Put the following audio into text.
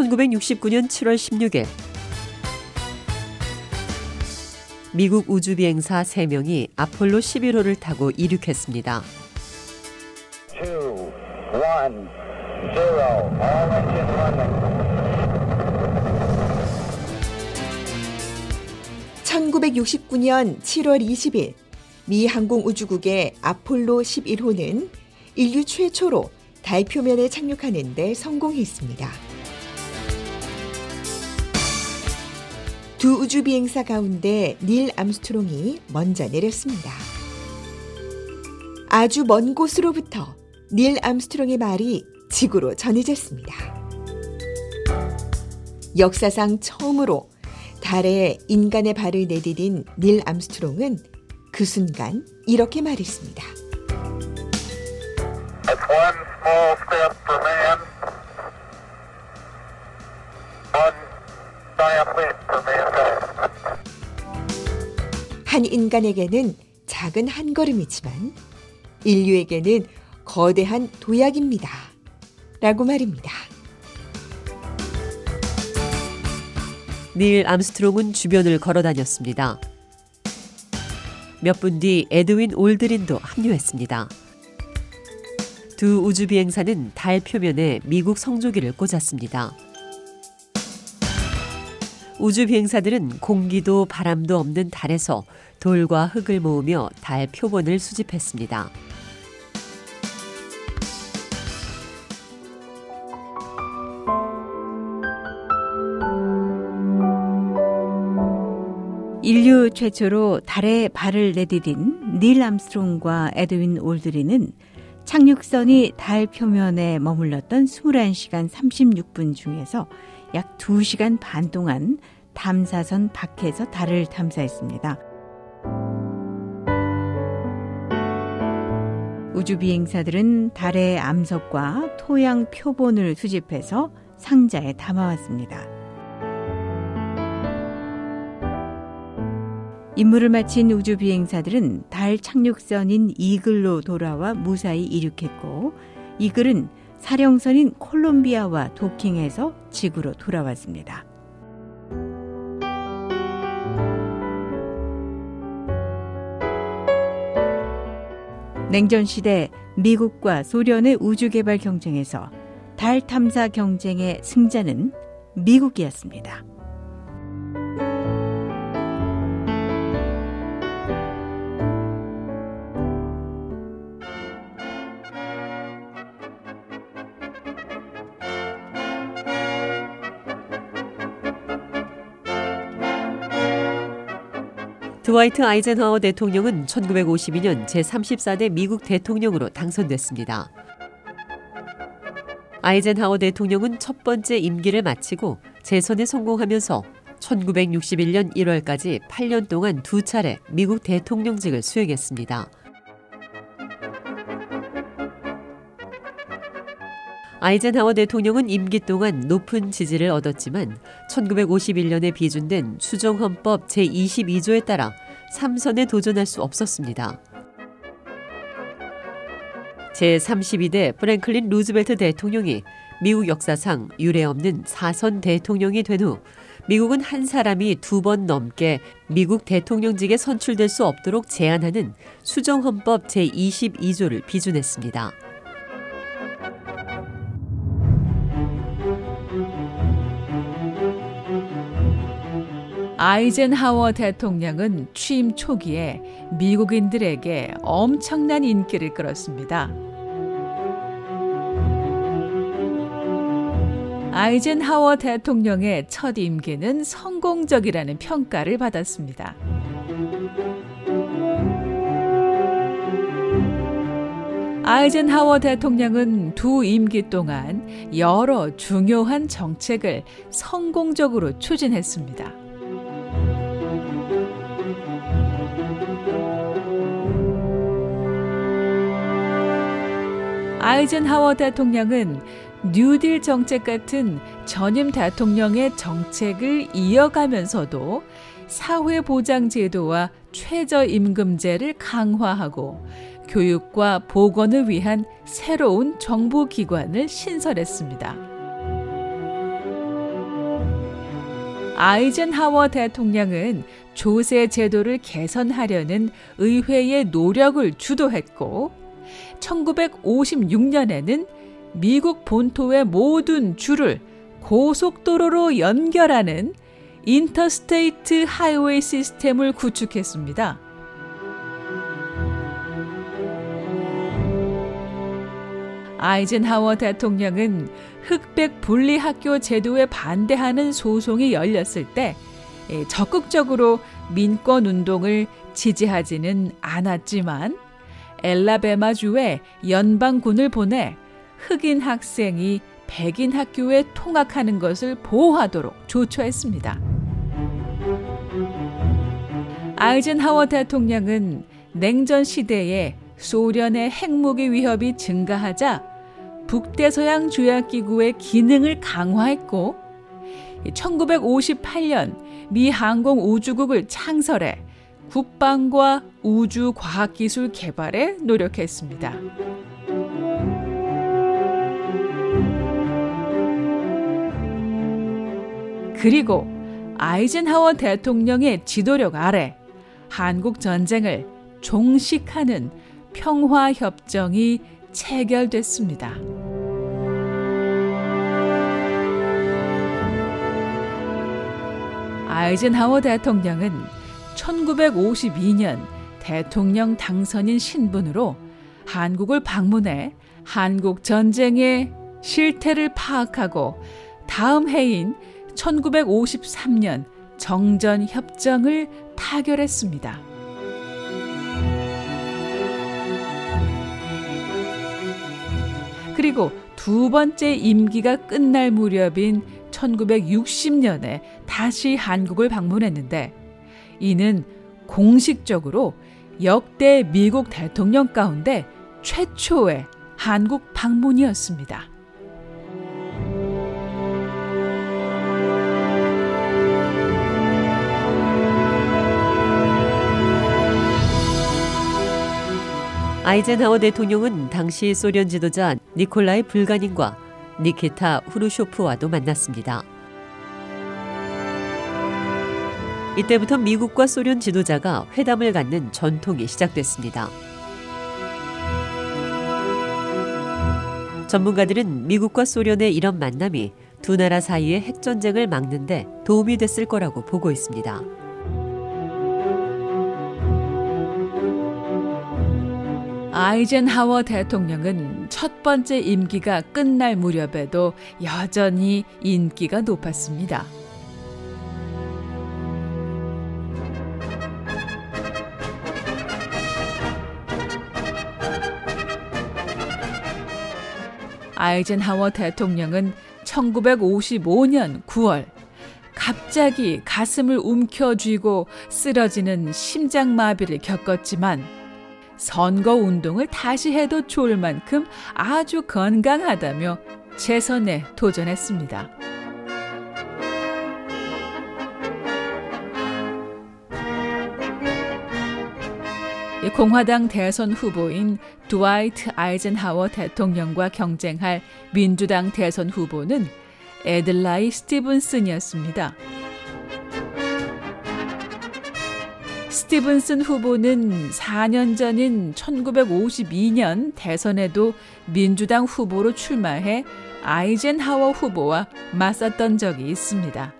1969년 7월 16일 미국 우주비행사 3명이 아폴로 11호를 타고 이륙했습니다. two, one, zero. All engine running. 1969년 7월 20일 미 항공우주국의 아폴로 11호는 인류 최초로 달 표면에 착륙하는 데 성공했습니다. 두 우주 비행사 가운데 닐 암스트롱이 먼저 내렸습니다. 아주 먼 곳으로부터 닐 암스트롱의 말이 지구로 전해졌습니다. 역사상 처음으로 달에 인간의 발을 내디딘 닐 암스트롱은 그 순간 이렇게 말했습니다. Man, 한 인간에게는 작은 한 걸음이지만 인류에게는 거대한 도약입니다. 라고 말입니다. 닐 암스트롱은 주변을 걸어 다녔습니다. 몇 분 뒤 에드윈 올드린도 합류했습니다. 두 우주 비행사는 달 표면에 미국 성조기를 꽂았습니다. 우주 비행사들은 공기도 바람도 없는 달에서 돌과 흙을 모으며 달 표본을 수집했습니다. 인류 최초로 달에 발을 내디딘 닐 암스트롱과 에드윈 올드리는 착륙선이 달 표면에 머물렀던 21시간 36분 중에서 약 2시간 반 동안 탐사선 밖에서 달을 탐사했습니다. 우주 비행사들은 달의 암석과 토양 표본을 수집해서 상자에 담아왔습니다. 임무를 마친 우주 비행사들은 달 착륙선인 이글로 돌아와 무사히 이륙했고 이글은 사령선인 콜롬비아와 도킹해서 지구로 돌아왔습니다. 냉전 시대 미국과 소련의 우주 개발 경쟁에서 달 탐사 경쟁의 승자는 미국이었습니다. 드와이트 아이젠하워 대통령은 1952년 제34대 미국 대통령으로 당선됐습니다. 아이젠하워 대통령은 첫 번째 임기를 마치고 재선에 성공하면서 1961년 1월까지 8년 동안 두 차례 미국 대통령직을 수행했습니다. 아이젠하워 대통령은 임기 동안 높은 지지를 얻었지만 1951년에 비준된 수정헌법 제22조에 따라 3선에 도전할 수 없었습니다. 제32대 프랭클린 루즈벨트 대통령이 미국 역사상 유례 없는 4선 대통령이 된 후 미국은 한 사람이 두 번 넘게 미국 대통령직에 선출될 수 없도록 제한하는 수정헌법 제22조를 비준했습니다. 아이젠하워 대통령은 취임 초기에 미국인들에게 엄청난 인기를 끌었습니다. 아이젠하워 대통령의 첫 임기는 성공적이라는 평가를 받았습니다. 아이젠하워 대통령은 두 임기 동안 여러 중요한 정책을 성공적으로 추진했습니다. 아이젠하워 대통령은 뉴딜 정책 같은 전임 대통령의 정책을 이어가면서도 사회보장제도와 최저임금제를 강화하고 교육과 보건을 위한 새로운 정부기관을 신설했습니다. 아이젠하워 대통령은 조세 제도를 개선하려는 의회의 노력을 주도했고 1956년에는 미국 본토의 모든 주를 고속도로로 연결하는 인터스테이트 하이웨이 시스템을 구축했습니다. 아이젠하워 대통령은 흑백 분리 학교 제도에 반대하는 소송이 열렸을 때 적극적으로 민권 운동을 지지하지는 않았지만 엘라베마주에 연방군을 보내 흑인 학생이 백인 학교에 통학하는 것을 보호하도록 조처했습니다. 아이젠하워 대통령은 냉전 시대에 소련의 핵무기 위협이 증가하자 북대서양 조약기구의 기능을 강화했고 1958년 미 항공우주국을 창설해 국방과 우주 과학기술 개발에 노력했습니다. 그리고 아이젠하워 대통령의 지도력 아래 한국 전쟁을 종식하는 평화협정이 체결됐습니다. 아이젠하워 대통령은 1952년 대통령 당선인 신분으로 한국을 방문해 한국 전쟁의 실태를 파악하고 다음 해인 1953년 정전 협정을 타결했습니다. 그리고 두 번째 임기가 끝날 무렵인 1960년에 다시 한국을 방문했는데 이는 공식적으로 역대 미국 대통령 가운데 최초의 한국 방문이었습니다. 아이젠하워 대통령은 당시 소련 지도자 니콜라이 불가닌과 니키타 후르쇼프와도 만났습니다. 이때부터 미국과 소련 지도자가 회담을 갖는 전통이 시작됐습니다. 전문가들은 미국과 소련의 이런 만남이 두 나라 사이의 핵전쟁을 막는데 도움이 됐을 거라고 보고 있습니다. 아이젠하워 대통령은 첫 번째 임기가 끝날 무렵에도 여전히 인기가 높았습니다. 아이젠하워 대통령은 1955년 9월 갑자기 가슴을 움켜쥐고 쓰러지는 심장마비를 겪었지만 선거 운동을 다시 해도 좋을 만큼 아주 건강하다며 재선에 도전했습니다. 공화당 대선 후보인 드와이트 아이젠하워 대통령과 경쟁할 민주당 대선 후보는 에들라이 스티븐슨이었습니다. 스티븐슨 후보는 4년 전인 1952년 대선에도 민주당 후보로 출마해 아이젠하워 후보와 맞섰던 적이 있습니다.